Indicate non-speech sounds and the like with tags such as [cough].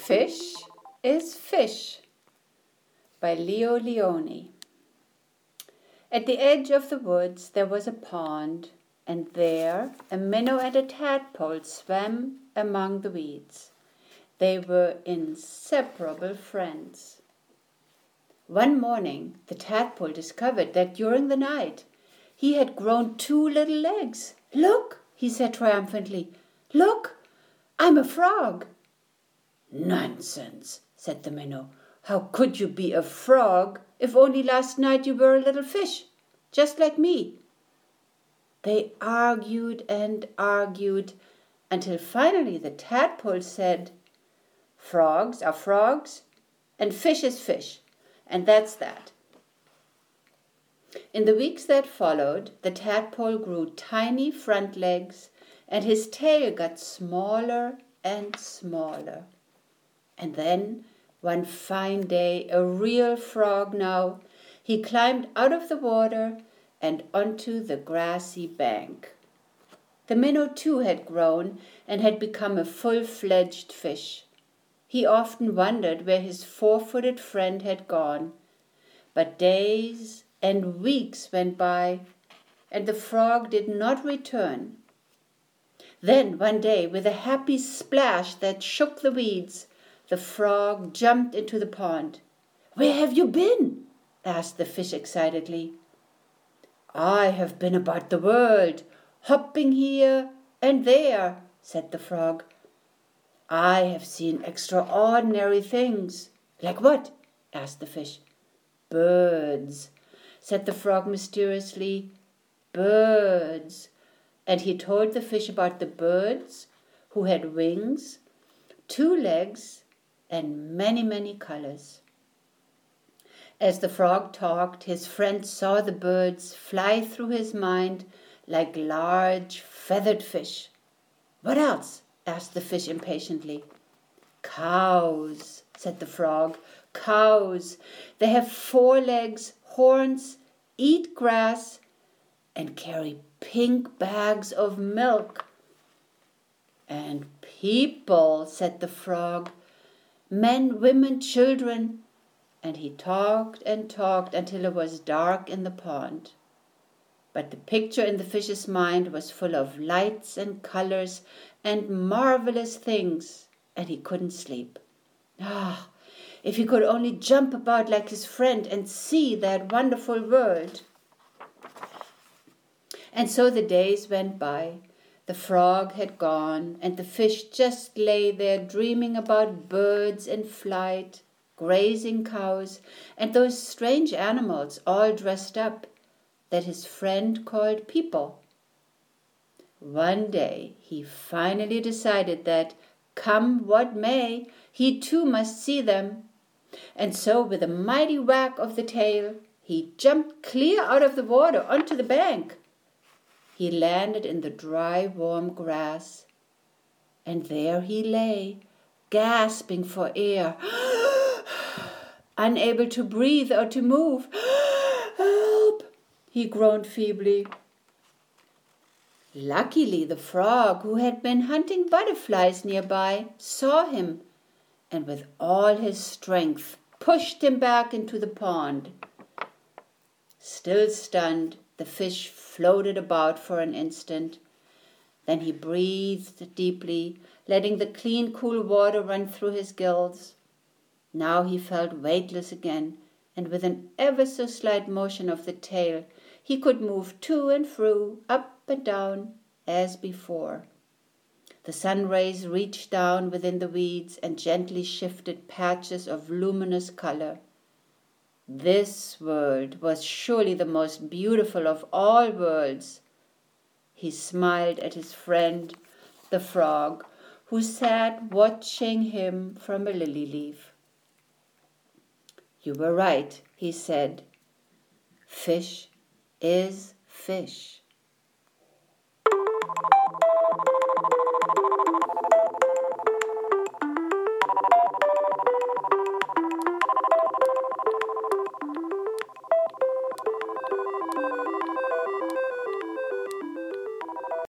Fish is Fish by Leo Lionni. At the edge of the woods there was a pond, and there a minnow and a tadpole swam among the weeds. They were inseparable friends. One morning the tadpole discovered that during the night he had grown two little legs. Look, he said triumphantly, look, I'm a frog. Nonsense, said the minnow. How could you be a frog if only last night you were a little fish, just like me? They argued and argued until finally the tadpole said, Frogs are frogs, and fish is fish, and that's that. In the weeks that followed, the tadpole grew tiny front legs, and his tail got smaller and smaller. And then one fine day, a real frog now, he climbed out of the water and onto the grassy bank. The minnow too had grown and had become a full fledged fish. He often wondered where his four footed friend had gone. But days and weeks went by, and the frog did not return. Then one day, with a happy splash that shook the weeds, the frog jumped into the pond. Where have you been? asked the fish excitedly. I have been about the world, hopping here and there, said the frog. I have seen extraordinary things. Like what? asked the fish. Birds, said the frog mysteriously. Birds. And he told the fish about the birds who had wings, two legs, and many, many colors. As the frog talked, his friend saw the birds fly through his mind like large feathered fish. What else? asked the fish impatiently. Cows, said the frog. Cows. They have four legs, horns, eat grass, and carry pink bags of milk. And people, said the frog men, women, children, and he talked and talked until it was dark in the pond. But the picture in the fish's mind was full of lights and colors and marvelous things, and he couldn't sleep. Ah, if he could only jump about like his friend and see that wonderful world. And so the days went by, the frog had gone, and the fish just lay there dreaming about birds in flight, grazing cows, and those strange animals all dressed up that his friend called people. One day he finally decided that, come what may, he too must see them. And so, with a mighty whack of the tail, he jumped clear out of the water onto the bank he landed in the dry, warm grass. And there he lay, gasping for air, [gasps] unable to breathe or to move. [gasps] Help! he groaned feebly. Luckily, the frog, who had been hunting butterflies nearby, saw him and with all his strength pushed him back into the pond. Still stunned, the fish floated about for an instant. Then he breathed deeply, letting the clean, cool water run through his gills. Now he felt weightless again, and with an ever so slight motion of the tail, he could move to and fro, up and down, as before. The sun rays reached down within the weeds and gently shifted patches of luminous color. This world was surely the most beautiful of all worlds. He smiled at his friend, the frog, who sat watching him from a lily leaf. You were right, he said. Fish is fish.